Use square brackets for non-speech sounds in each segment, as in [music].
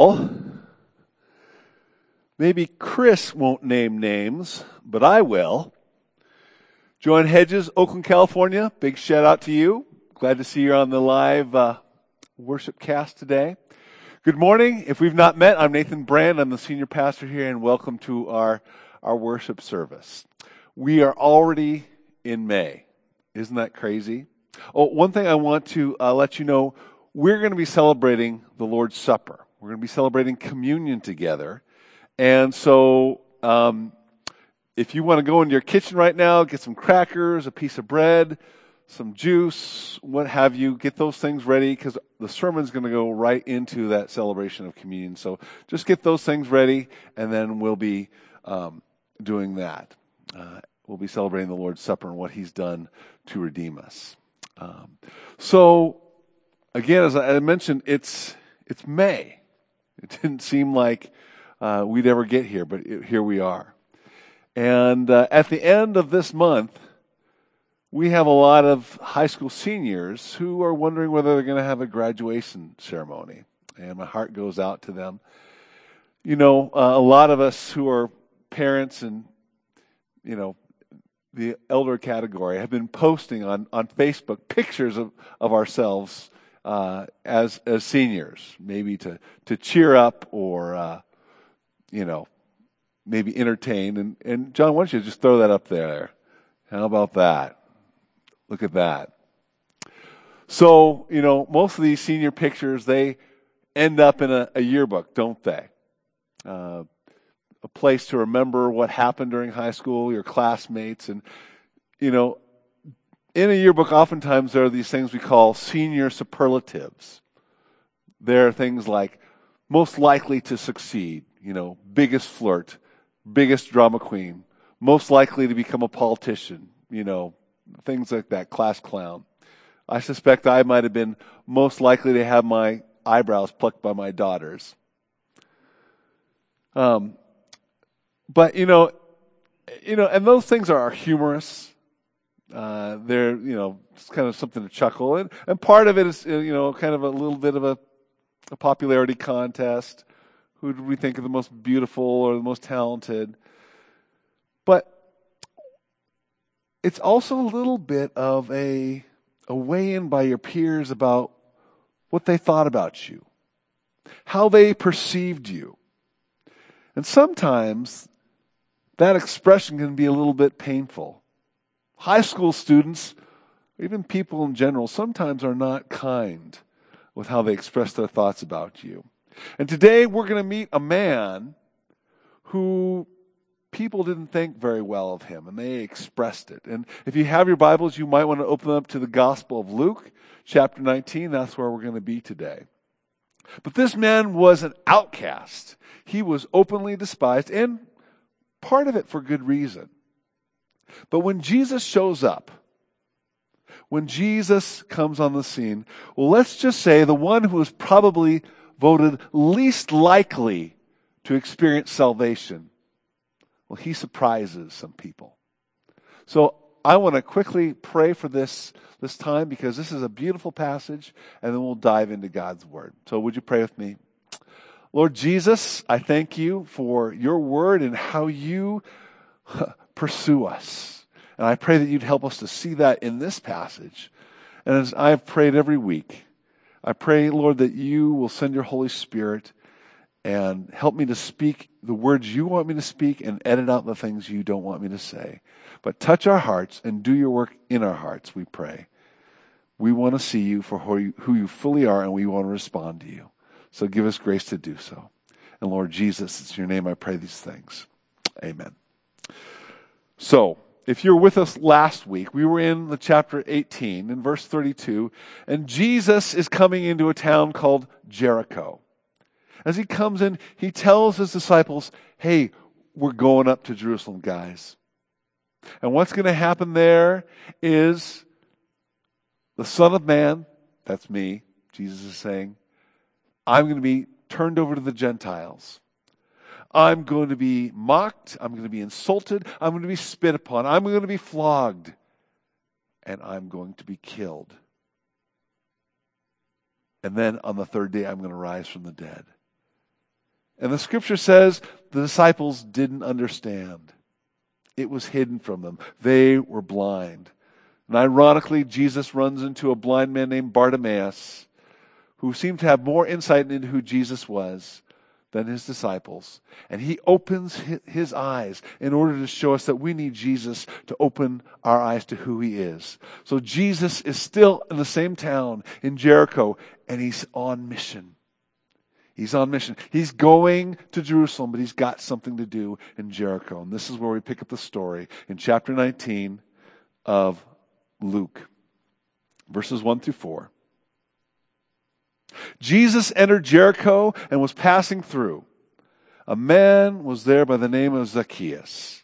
Oh, maybe Chris won't name names, but I will. Joan Hedges, Oakland, California. Big shout out to you. Glad to see you on the live uh, worship cast today. Good morning. If we've not met, I'm Nathan Brand. I'm the senior pastor here, and welcome to our our worship service. We are already in May. Isn't that crazy? Oh, one thing I want to uh, let you know: we're going to be celebrating the Lord's Supper. We're going to be celebrating communion together. And so, um, if you want to go into your kitchen right now, get some crackers, a piece of bread, some juice, what have you, get those things ready because the sermon's going to go right into that celebration of communion. So just get those things ready, and then we'll be um, doing that. Uh, we'll be celebrating the Lord's Supper and what He's done to redeem us. Um, so, again, as I mentioned, it's it's May. It didn't seem like uh, we'd ever get here, but it, here we are. And uh, at the end of this month, we have a lot of high school seniors who are wondering whether they're going to have a graduation ceremony. And my heart goes out to them. You know, uh, a lot of us who are parents and, you know, the elder category have been posting on, on Facebook pictures of, of ourselves uh, as as seniors, maybe to to cheer up or uh, you know maybe entertain. And and John, why don't you just throw that up there? How about that? Look at that. So you know most of these senior pictures they end up in a, a yearbook, don't they? Uh, a place to remember what happened during high school, your classmates, and you know in a yearbook, oftentimes there are these things we call senior superlatives. There are things like most likely to succeed, you know, biggest flirt, biggest drama queen, most likely to become a politician, you know, things like that, class clown. I suspect I might have been most likely to have my eyebrows plucked by my daughters. Um, but you know, you know, and those things are humorous. Uh, they're, you know, it's kind of something to chuckle. And, and part of it is, uh, you know, kind of a little bit of a, a popularity contest. Who do we think are the most beautiful or the most talented? But it's also a little bit of a, a weigh in by your peers about what they thought about you, how they perceived you. And sometimes that expression can be a little bit painful high school students, even people in general, sometimes are not kind with how they express their thoughts about you. And today we're going to meet a man who people didn't think very well of him and they expressed it. And if you have your Bibles, you might want to open them up to the Gospel of Luke, chapter 19. That's where we're going to be today. But this man was an outcast. He was openly despised and part of it for good reason. But when Jesus shows up, when Jesus comes on the scene, well, let's just say the one who was probably voted least likely to experience salvation, well, he surprises some people. So I want to quickly pray for this, this time because this is a beautiful passage, and then we'll dive into God's word. So would you pray with me? Lord Jesus, I thank you for your word and how you pursue us. And I pray that you'd help us to see that in this passage. And as I've prayed every week, I pray, Lord, that you will send your Holy Spirit and help me to speak the words you want me to speak and edit out the things you don't want me to say. But touch our hearts and do your work in our hearts, we pray. We want to see you for who you, fully are, and we want to respond to you. So give us grace to do so. And Lord Jesus, it's your name I pray these things. Amen. So, if you're with us last week, we were in the chapter 18 in verse 32, and Jesus is coming into a town called Jericho. As he comes in, he tells his disciples, Hey, we're going up to Jerusalem, guys. And what's going to happen there is the Son of Man, that's me, Jesus is saying, I'm going to be turned over to the Gentiles. I'm going to be mocked. I'm going to be insulted. I'm going to be spit upon. I'm going to be flogged. And I'm going to be killed. And then on the third day, I'm going to rise from the dead. And the scripture says the disciples didn't understand. It was hidden from them. They were blind. And ironically, Jesus runs into a blind man named Bartimaeus who seemed to have more insight into who Jesus was than his disciples. And he opens his eyes in order to show us that we need Jesus to open our eyes to who he is. So Jesus is still in the same town in Jericho and he's on mission. He's on mission. He's going to Jerusalem, but he's got something to do in Jericho. And this is where we pick up the story in chapter 19 of Luke, verses 1 through 4. Jesus entered Jericho and was passing through. A man was there by the name of Zacchaeus,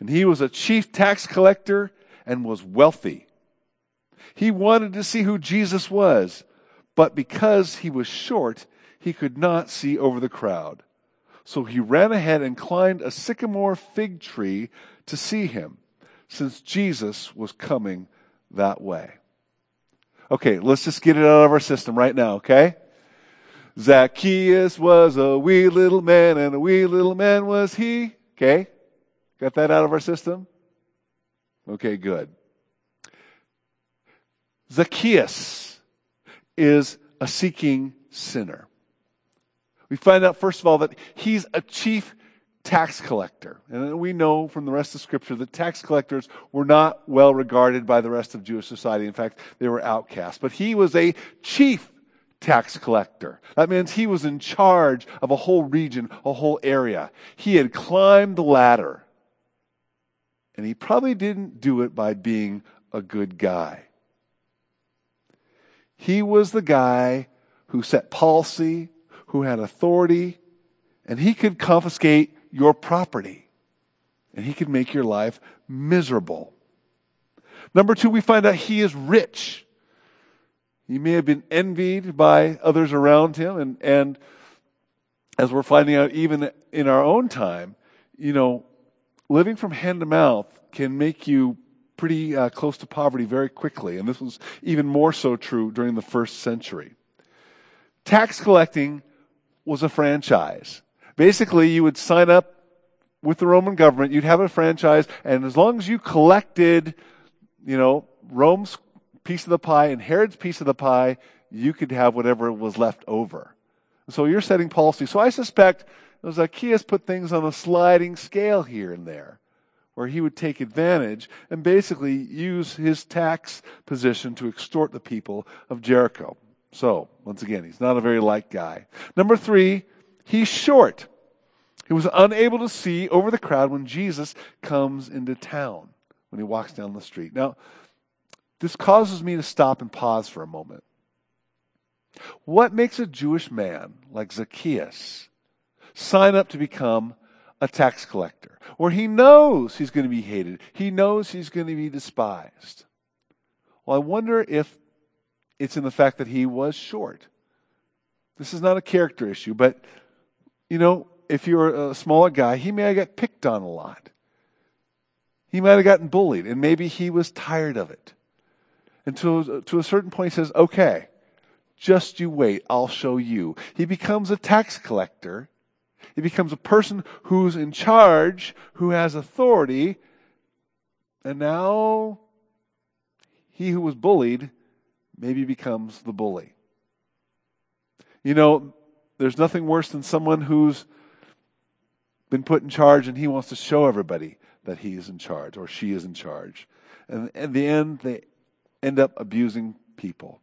and he was a chief tax collector and was wealthy. He wanted to see who Jesus was, but because he was short, he could not see over the crowd. So he ran ahead and climbed a sycamore fig tree to see him, since Jesus was coming that way. Okay, let's just get it out of our system right now, okay? Zacchaeus was a wee little man, and a wee little man was he. Okay? Got that out of our system? Okay, good. Zacchaeus is a seeking sinner. We find out, first of all, that he's a chief tax collector. And we know from the rest of Scripture that tax collectors were not well regarded by the rest of Jewish society. In fact, they were outcasts. But he was a chief tax collector. That means he was in charge of a whole region, a whole area. He had climbed the ladder. And he probably didn't do it by being a good guy. He was the guy who set policy, who had authority, and he could confiscate your property. And he can make your life miserable. Number two, we find out he is rich. He may have been envied by others around him. And, and as we're finding out even in our own time, you know, living from hand to mouth can make you pretty uh, close to poverty very quickly. And this was even more so true during the first century. Tax collecting was a franchise. Basically, you would sign up with the Roman government, you'd have a franchise, and as long as you collected, you know, Rome's piece of the pie and Herod's piece of the pie, you could have whatever was left over. So you're setting policy. So I suspect Zacchaeus put things on a sliding scale here and there, where he would take advantage and basically use his tax position to extort the people of Jericho. So, once again, he's not a very liked guy. Number three, He's short. He was unable to see over the crowd when Jesus comes into town, when he walks down the street. Now, this causes me to stop and pause for a moment. What makes a Jewish man like Zacchaeus sign up to become a tax collector, where he knows he's going to be hated, he knows he's going to be despised? Well, I wonder if it's in the fact that he was short. This is not a character issue, but you know, if you're a smaller guy, he may have got picked on a lot. He might have gotten bullied, and maybe he was tired of it. And to, to a certain point, he says, okay, just you wait, I'll show you. He becomes a tax collector. He becomes a person who's in charge, who has authority, and now he who was bullied maybe becomes the bully. You know, there's nothing worse than someone who's been put in charge and he wants to show everybody that he is in charge or she is in charge. And in the end, they end up abusing people.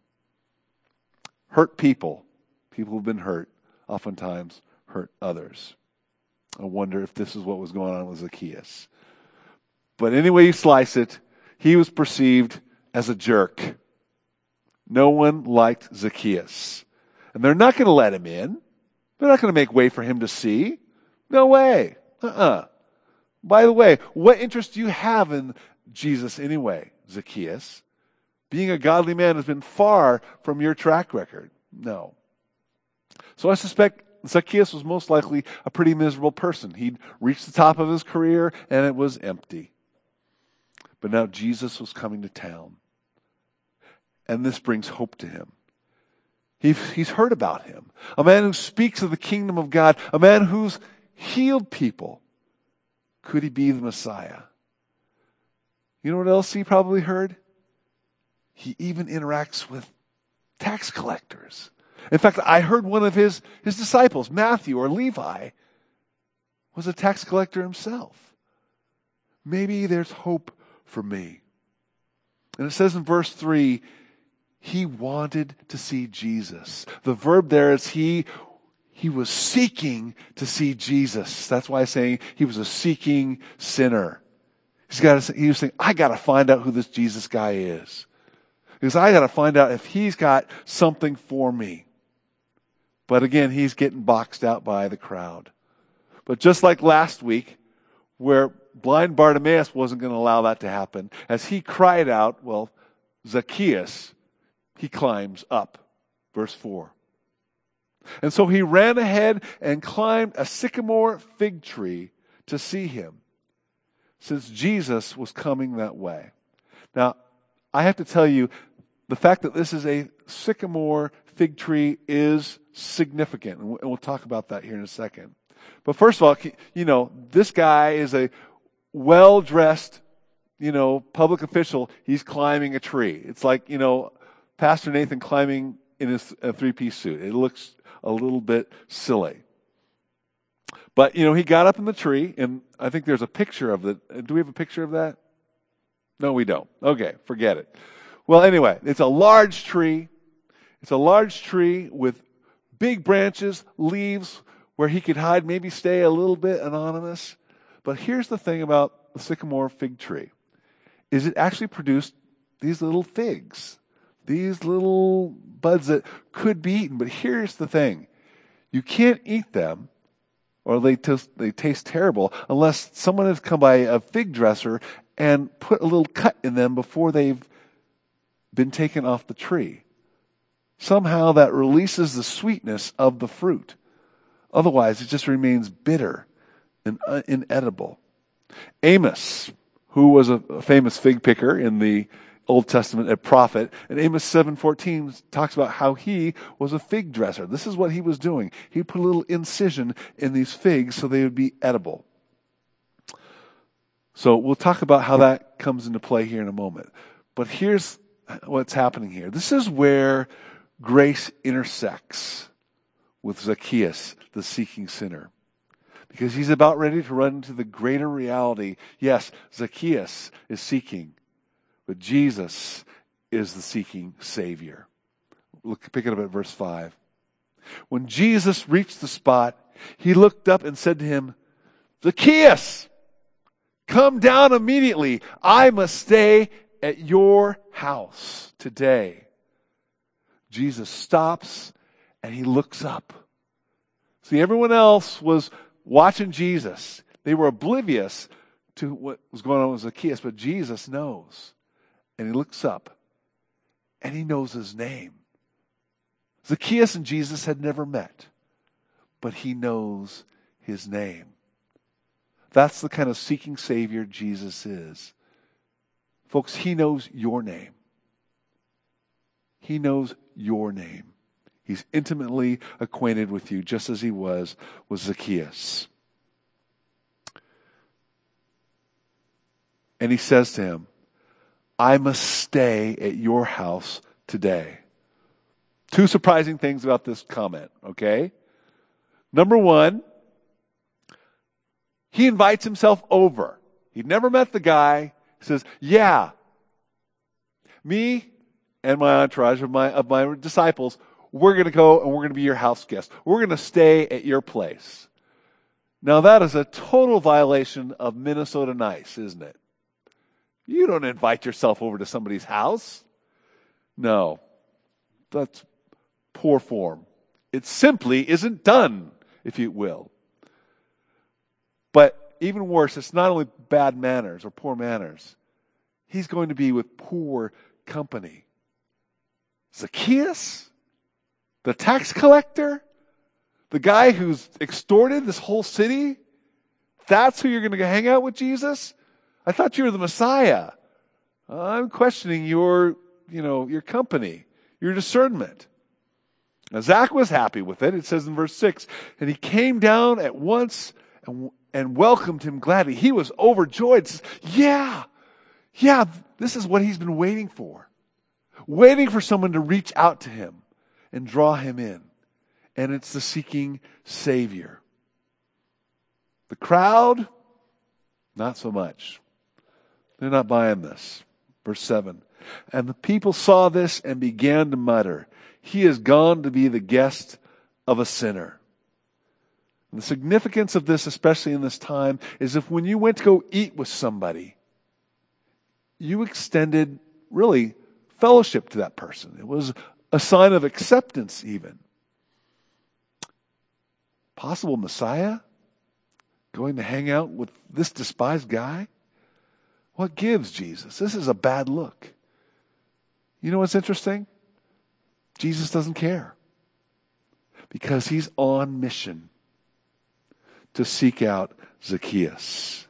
Hurt people, people who've been hurt, oftentimes hurt others. I wonder if this is what was going on with Zacchaeus. But anyway you slice it, he was perceived as a jerk. No one liked Zacchaeus. And they're not going to let him in. They're not going to make way for him to see. No way. Uh-uh. By the way, what interest do you have in Jesus anyway, Zacchaeus? Being a godly man has been far from your track record. No. So I suspect Zacchaeus was most likely a pretty miserable person. He'd reached the top of his career and it was empty. But now Jesus was coming to town. And this brings hope to him. He's heard about him. A man who speaks of the kingdom of God. A man who's healed people. Could he be the Messiah? You know what else he probably heard? He even interacts with tax collectors. In fact, I heard one of his, his disciples, Matthew or Levi, was a tax collector himself. Maybe there's hope for me. And it says in verse 3 he wanted to see Jesus. The verb there is he he was seeking to see Jesus. That's why I'm saying he was a seeking sinner. He's got to, he was saying, I got to find out who this Jesus guy is. Because I got to find out if he's got something for me. But again, he's getting boxed out by the crowd. But just like last week, where blind Bartimaeus wasn't going to allow that to happen, as he cried out, well, Zacchaeus, he climbs up. Verse 4. And so he ran ahead and climbed a sycamore fig tree to see him, since Jesus was coming that way. Now, I have to tell you, the fact that this is a sycamore fig tree is significant, and we'll talk about that here in a second. But first of all, you know, this guy is a well dressed, you know, public official. He's climbing a tree. It's like, you know, Pastor Nathan climbing in his three piece suit. It looks a little bit silly. But, you know, he got up in the tree, and I think there's a picture of the. Do we have a picture of that? No, we don't. Okay, forget it. Well, anyway, it's a large tree. It's a large tree with big branches, leaves, where he could hide, maybe stay a little bit anonymous. But here's the thing about the sycamore fig tree is it actually produced these little figs, these little buds that could be eaten. But here's the thing. You can't eat them or they, t- they taste terrible unless someone has come by a fig dresser and put a little cut in them before they've been taken off the tree. Somehow that releases the sweetness of the fruit. Otherwise, it just remains bitter and uh, inedible. Amos, who was a famous fig picker in the Old Testament, a prophet, and Amos 7:14 talks about how he was a fig dresser. This is what he was doing. He put a little incision in these figs so they would be edible. So we'll talk about how that comes into play here in a moment. But here's what's happening here. This is where grace intersects with Zacchaeus, the seeking sinner. Because he's about ready to run into the greater reality. Yes, Zacchaeus is seeking, but Jesus is the seeking Savior. Look, pick it up at verse 5. When Jesus reached the spot, he looked up and said to him, Zacchaeus, come down immediately. I must stay at your house today. Jesus stops and he looks up. See, everyone else was watching Jesus. They were oblivious to what was going on with Zacchaeus, but Jesus knows. And he looks up and he knows his name. Zacchaeus and Jesus had never met, but he knows his name. That's the kind of seeking Savior Jesus is. Folks, he knows your name. He knows your name. He's intimately acquainted with you, just as he was with Zacchaeus. And he says to him, I must stay at your house today. Two surprising things about this comment, okay? Number one, he invites himself over. He'd never met the guy. He says, Yeah, me and my entourage of my, of my disciples, we're going to go and we're going to be your house guests. We're going to stay at your place. Now, that is a total violation of Minnesota nice, isn't it? You don't invite yourself over to somebody's house. No, that's poor form. It simply isn't done, if you will. But even worse, it's not only bad manners or poor manners, he's going to be with poor company. Zacchaeus, the tax collector, the guy who's extorted this whole city, that's who you're going to hang out with Jesus? I thought you were the Messiah. I'm questioning your, you know, your company, your discernment. Now, Zach was happy with it. It says in verse 6 and he came down at once and, and welcomed him gladly. He was overjoyed. Says, yeah, yeah, this is what he's been waiting for. Waiting for someone to reach out to him and draw him in. And it's the seeking Savior. The crowd, not so much. They're not buying this. Verse 7. And the people saw this and began to mutter, He has gone to be the guest of a sinner. And the significance of this, especially in this time, is if when you went to go eat with somebody, you extended really fellowship to that person. It was a sign of acceptance, even. Possible Messiah going to hang out with this despised guy? What gives Jesus? This is a bad look. You know what's interesting? Jesus doesn't care because he's on mission to seek out Zacchaeus.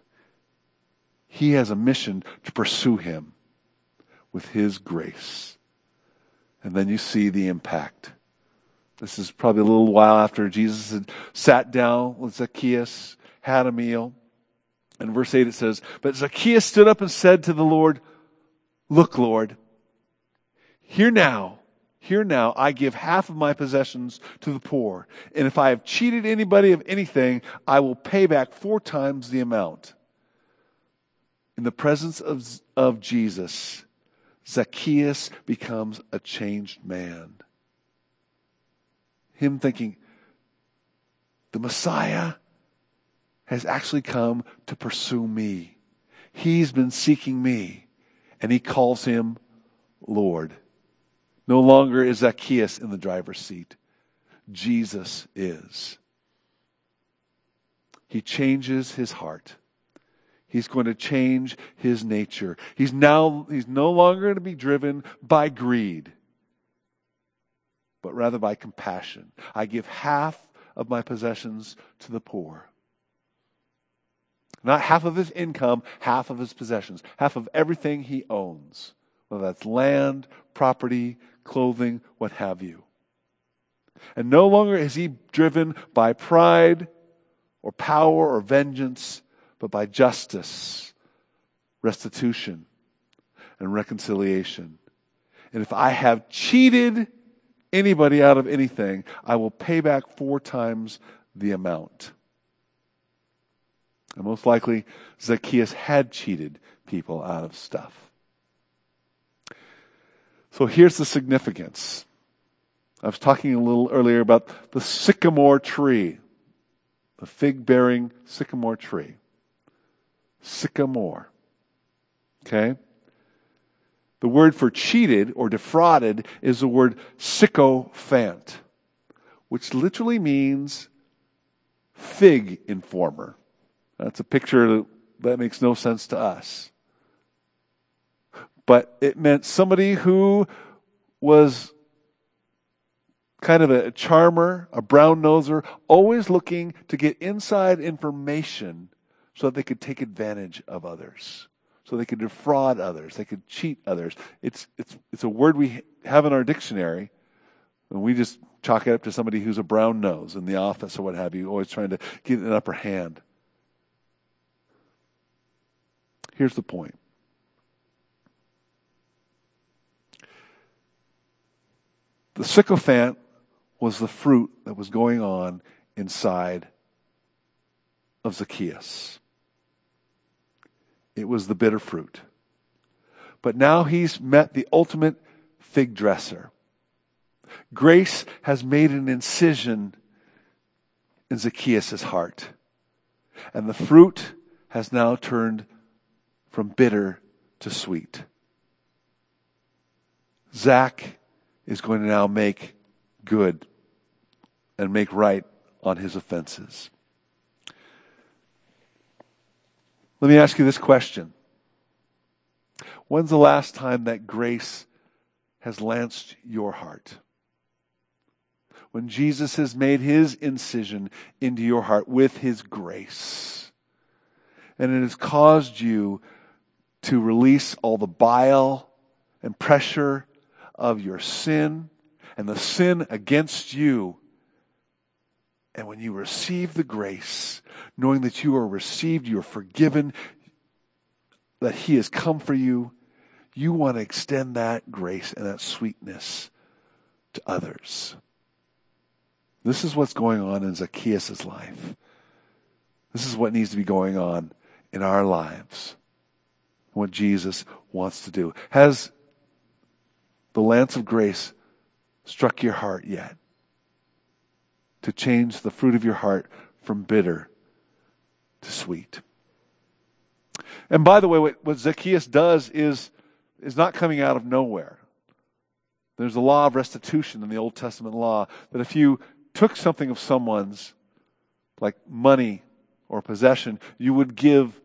He has a mission to pursue him with his grace. And then you see the impact. This is probably a little while after Jesus had sat down with Zacchaeus, had a meal. In verse 8 it says, But Zacchaeus stood up and said to the Lord, Look, Lord, here now, here now, I give half of my possessions to the poor. And if I have cheated anybody of anything, I will pay back four times the amount. In the presence of, of Jesus, Zacchaeus becomes a changed man. Him thinking, the Messiah has actually come to pursue me. He's been seeking me, and he calls him Lord. No longer is Zacchaeus in the driver's seat. Jesus is. He changes his heart. He's going to change his nature. He's now, he's no longer going to be driven by greed, but rather by compassion. I give half of my possessions to the poor. Not half of his income, half of his possessions, half of everything he owns, whether that's land, property, clothing, what have you. And no longer is he driven by pride or power or vengeance, but by justice, restitution, and reconciliation. And if I have cheated anybody out of anything, I will pay back four times the amount. And most likely, Zacchaeus had cheated people out of stuff. So here's the significance. I was talking a little earlier about the sycamore tree, the fig bearing sycamore tree sycamore. Okay? The word for cheated or defrauded is the word sycophant, which literally means fig informer. That's a picture that makes no sense to us. But it meant somebody who was kind of a charmer, a brown noser, always looking to get inside information so that they could take advantage of others, so they could defraud others, they could cheat others. It's, it's, it's a word we have in our dictionary, and we just chalk it up to somebody who's a brown nose in the office or what have you, always trying to get an upper hand. Here's the point. The sycophant was the fruit that was going on inside of Zacchaeus. It was the bitter fruit. But now he's met the ultimate fig dresser. Grace has made an incision in Zacchaeus' heart. And the fruit has now turned from bitter to sweet. Zach is going to now make good and make right on his offenses. Let me ask you this question When's the last time that grace has lanced your heart? When Jesus has made his incision into your heart with his grace. And it has caused you to release all the bile and pressure of your sin and the sin against you. And when you receive the grace, knowing that you are received, you are forgiven, that He has come for you, you want to extend that grace and that sweetness to others. This is what's going on in Zacchaeus' life. This is what needs to be going on in our lives. What Jesus wants to do. Has the lance of grace struck your heart yet? To change the fruit of your heart from bitter to sweet. And by the way, what, Zacchaeus does is, is not coming out of nowhere. There's a law of restitution in the Old Testament law that if you took something of someone's, like money or possession, you would give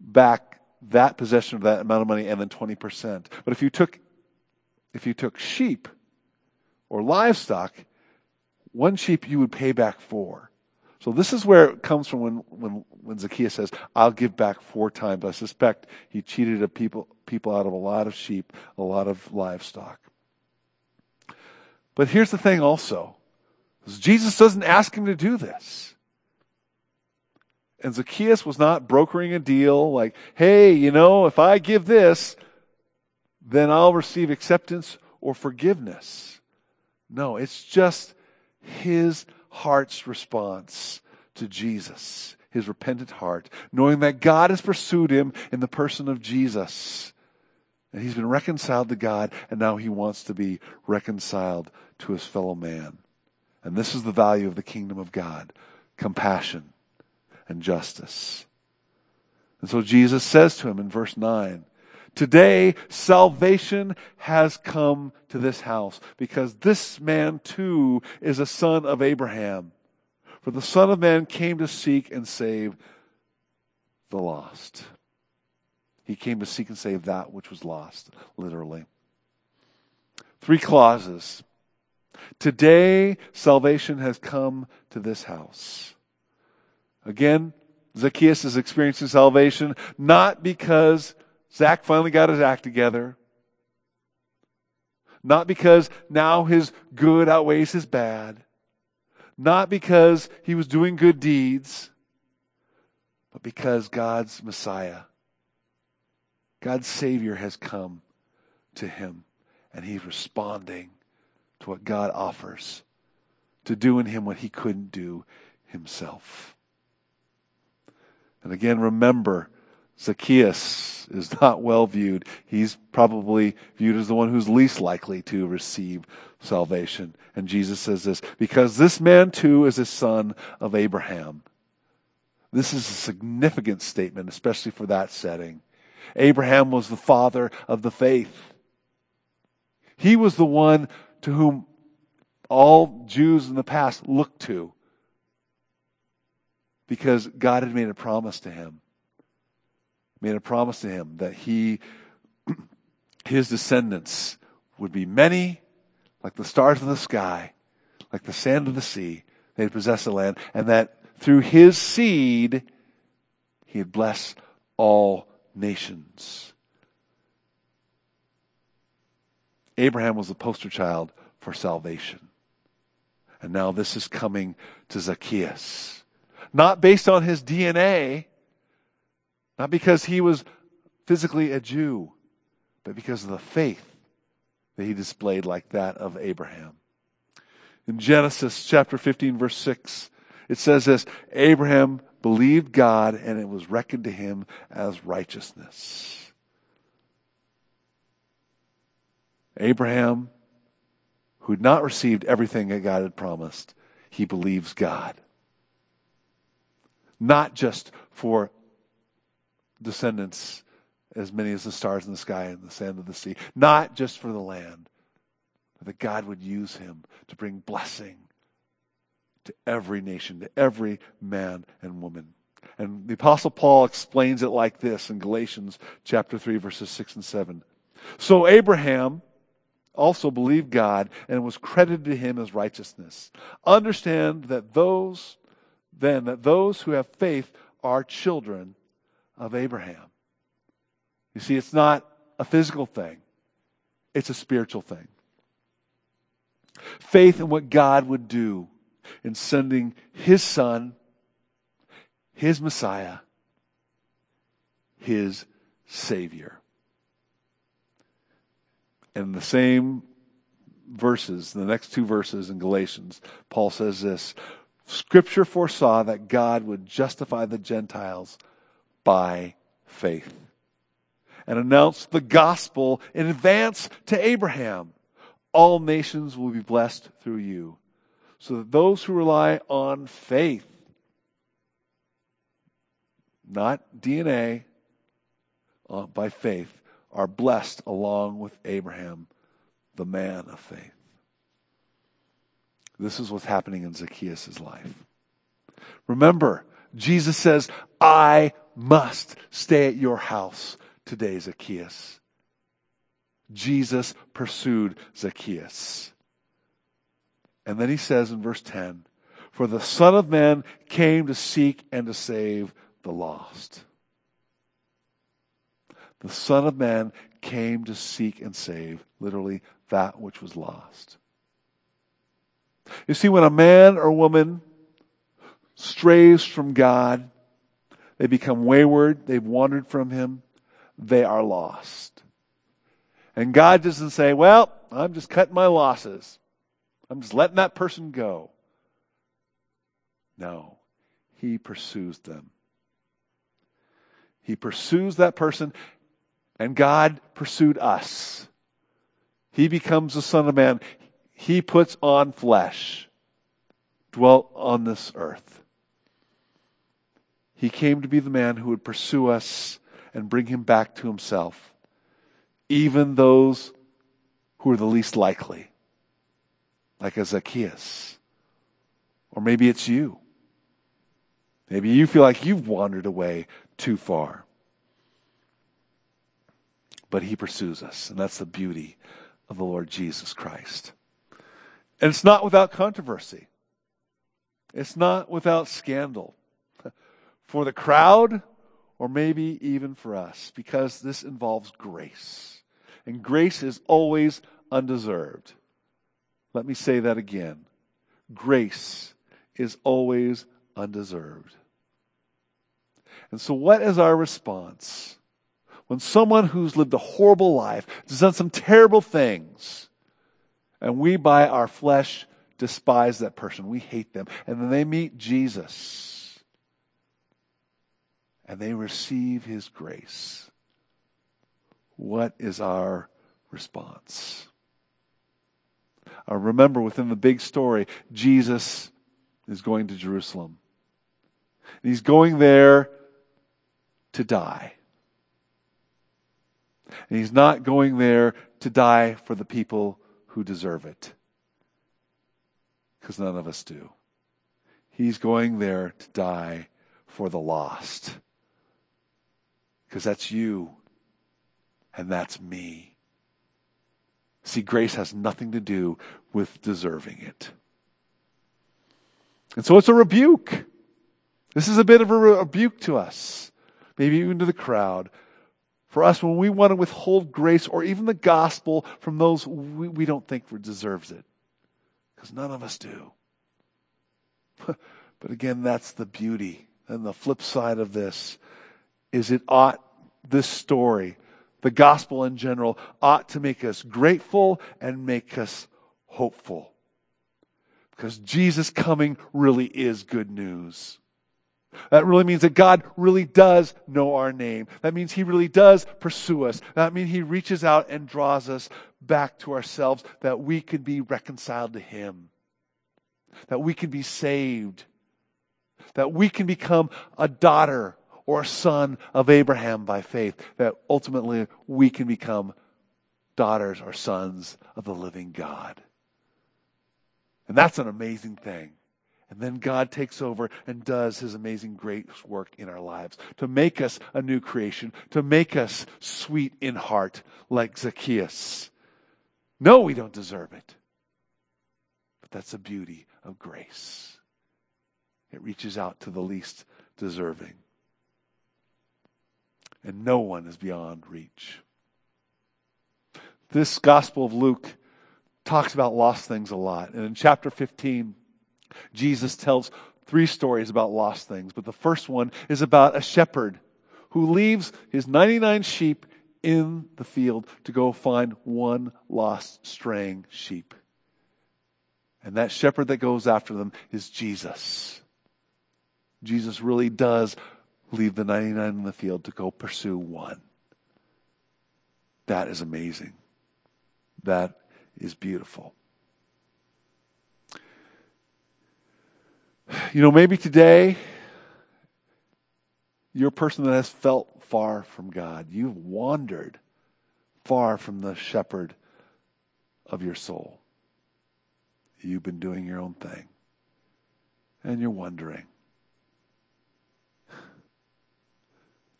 back that possession of that amount of money and then 20%. But if you took, if you took sheep or livestock, one sheep you would pay back four. So this is where it comes from when, when, when Zacchaeus says, I'll give back four times. I suspect he cheated a people, people out of a lot of sheep, a lot of livestock. But here's the thing also. Jesus doesn't ask him to do this. And Zacchaeus was not brokering a deal like, hey, you know, if I give this, then I'll receive acceptance or forgiveness. No, it's just his heart's response to Jesus, his repentant heart, knowing that God has pursued him in the person of Jesus. And he's been reconciled to God, and now he wants to be reconciled to his fellow man. And this is the value of the kingdom of God compassion and justice. And so Jesus says to him in verse 9, Today salvation has come to this house because this man too is a son of Abraham. For the Son of Man came to seek and save the lost. He came to seek and save that which was lost, literally. Three clauses Today, salvation has come to this house. Again, Zacchaeus is experiencing salvation not because Zach finally got his act together, not because now his good outweighs his bad, not because he was doing good deeds, but because God's Messiah, God's Savior has come to him and he's responding to what God offers, to do in him what he couldn't do himself. And again, remember, Zacchaeus is not well viewed. He's probably viewed as the one who's least likely to receive salvation. And Jesus says this, because this man too is a son of Abraham. This is a significant statement, especially for that setting. Abraham was the father of the faith. He was the one to whom all Jews in the past looked to because God had made a promise to him. Made a promise to him that he, [clears throat] his descendants would be many, like the stars of the sky, like the sand of the sea. They'd possess the land, and that through his seed, he'd bless all nations. Abraham was the poster child for salvation. And now this is coming to Zacchaeus. Not based on his DNA, not because he was physically a Jew, but because of the faith that he displayed like that of Abraham. In Genesis chapter 15 verse 6, it says this, Abraham believed God and it was reckoned to him as righteousness. Abraham, who had not received everything that God had promised, he believes God. Not just for descendants as many as the stars in the sky and the sand of the sea, not just for the land, but that God would use him to bring blessing to every nation, to every man and woman. And the apostle Paul explains it like this in Galatians chapter 3 verses 6 and 7. So Abraham also believed God and was credited to him as righteousness. Understand that those, then, that those who have faith are children of Abraham. You see, it's not a physical thing, it's a spiritual thing. Faith in what God would do in sending His Son, His Messiah, His Savior. And the same verses, the next two verses in Galatians, Paul says this Scripture foresaw that God would justify the Gentiles by faith and announced the gospel in advance to Abraham. All nations will be blessed through you. So that those who rely on faith, not DNA, uh, by faith, are blessed along with Abraham, the man of faith. This is what's happening in Zacchaeus' life. Remember, Jesus says, I must stay at your house today, Zacchaeus. Jesus pursued Zacchaeus. And then he says in verse 10, For the Son of Man came to seek and to save the lost. The Son of Man came to seek and save, literally, that which was lost. You see, when a man or woman strays from God, they become wayward, they've wandered from Him, they are lost. And God doesn't say, well, I'm just cutting my losses. I'm just letting that person go. No, He pursues them. He pursues that person, and God pursued us. He becomes the Son of Man. He puts on flesh, dwelt on this earth. He came to be the man who would pursue us and bring him back to himself, even those who are the least likely, like a Zacchaeus. Or maybe it's you. Maybe you feel like you've wandered away too far. But he pursues us, and that's the beauty of the Lord Jesus Christ. And it's not without controversy. It's not without scandal. [laughs] For the crowd, or maybe even for us, because this involves grace. And grace is always undeserved. Let me say that again. Grace is always undeserved. And so, what is our response when someone who's lived a horrible life, has done some terrible things, and we, by our flesh, despise that person? We hate them. And then they meet Jesus and they receive his grace. What is our response? Uh, remember, within the big story, Jesus is going to Jerusalem. He's going there to die. And he's not going there to die for the people who deserve it. Because none of us do. He's going there to die for the lost. Because that's you and that's me. See, grace has nothing to do with deserving it. And so it's a rebuke. This is a bit of a rebuke to us, maybe even to the crowd. For us, when we want to withhold grace or even the gospel from those we, we don't think deserves it. Because none of us do. [laughs] but again, that's the beauty. And the flip side of this is it ought, this story, the gospel in general, ought to make us grateful and make us hopeful. Because Jesus coming really is good news. That really means that God really does know our name. That means He really does pursue us. That means He reaches out and draws us back to ourselves that we can be reconciled to Him. That we can be saved. That we can become a daughter or son of Abraham by faith, that ultimately we can become daughters or sons of the living God. And that's an amazing thing. And then God takes over and does his amazing grace work in our lives to make us a new creation, to make us sweet in heart like Zacchaeus. No, we don't deserve it. But that's the beauty of grace. It reaches out to the least deserving and no one is beyond reach. This Gospel of Luke talks about lost things a lot. And in chapter 15, Jesus tells three stories about lost things. But the first one is about a shepherd who leaves his 99 sheep in the field to go find one lost straying sheep. And that shepherd that goes after them is Jesus. Jesus really does leave the 99 in the field to go pursue one. That is amazing. That is beautiful. You know, maybe today you're a person that has felt far from God. You've wandered far from the shepherd of your soul. You've been doing your own thing. And you're wondering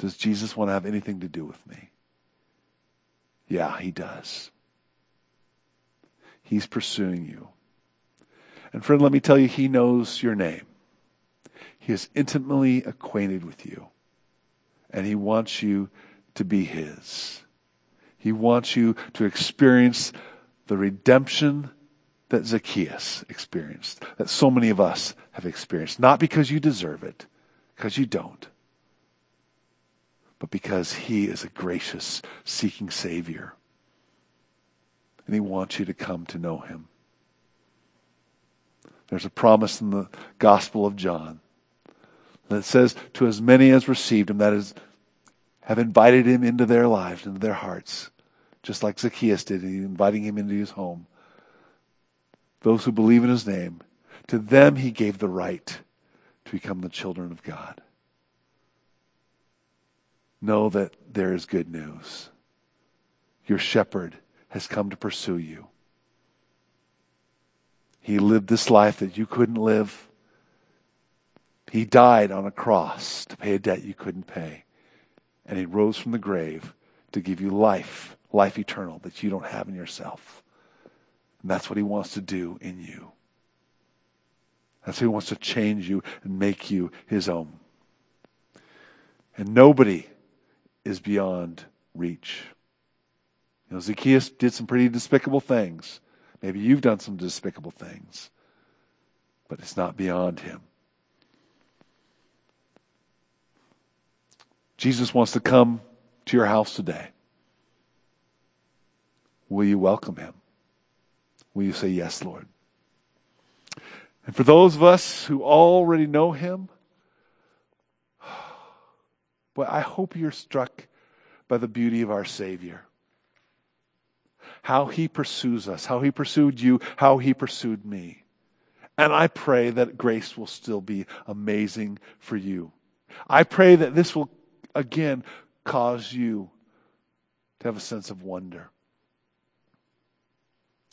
Does Jesus want to have anything to do with me? Yeah, he does. He's pursuing you. And friend, let me tell you, he knows your name. He is intimately acquainted with you. And he wants you to be his. He wants you to experience the redemption that Zacchaeus experienced, that so many of us have experienced. Not because you deserve it, because you don't, but because he is a gracious, seeking Savior. And he wants you to come to know him. There's a promise in the Gospel of John that says, To as many as received him, that is, have invited him into their lives, into their hearts, just like Zacchaeus did, inviting him into his home. Those who believe in his name, to them he gave the right to become the children of God know that there is good news. Your shepherd has come to pursue you. He lived this life that you couldn't live. He died on a cross to pay a debt you couldn't pay. And he rose from the grave to give you life, life eternal that you don't have in yourself. And that's what he wants to do in you. That's what he wants to change you and make you his own. And nobody is beyond reach. You know, Zacchaeus did some pretty despicable things. Maybe you've done some despicable things, but it's not beyond him. Jesus wants to come to your house today. Will you welcome him? Will you say, Yes, Lord? And for those of us who already know him, [sighs] but I hope you're struck by the beauty of our Savior. How he pursues us, how he pursued you, how he pursued me. And I pray that grace will still be amazing for you. I pray that this will again cause you to have a sense of wonder.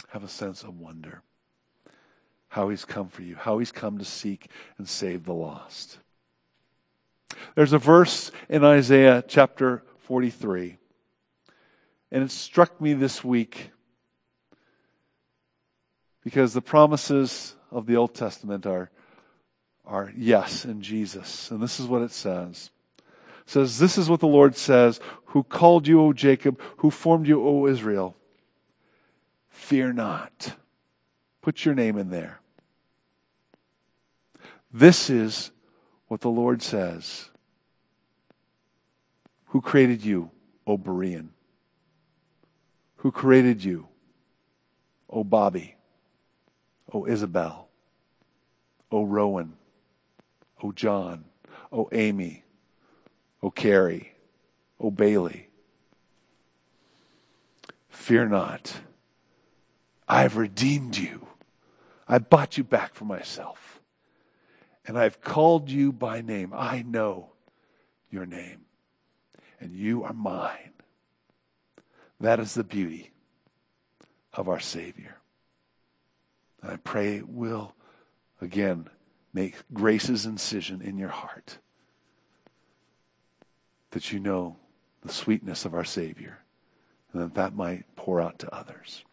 Have a sense of wonder. How he's come for you, how he's come to seek and save the lost. There's a verse in Isaiah chapter 43, and it struck me this week because the promises of the Old Testament are, are yes in Jesus. And this is what it says. It says, This is what the Lord says, who called you, O Jacob, who formed you, O Israel. Fear not. Put your name in there. This is what the Lord says. Who created you, O Berean? Who created you, O Bobby, O Isabel, O Rowan, O John, O Amy, O Carrie, O Bailey? Fear not. I've redeemed you. I bought you back for myself and I've called you by name. I know your name, and you are mine. That is the beauty of our Savior. And I pray it will, again, make grace's incision in your heart that you know the sweetness of our Savior and that that might pour out to others.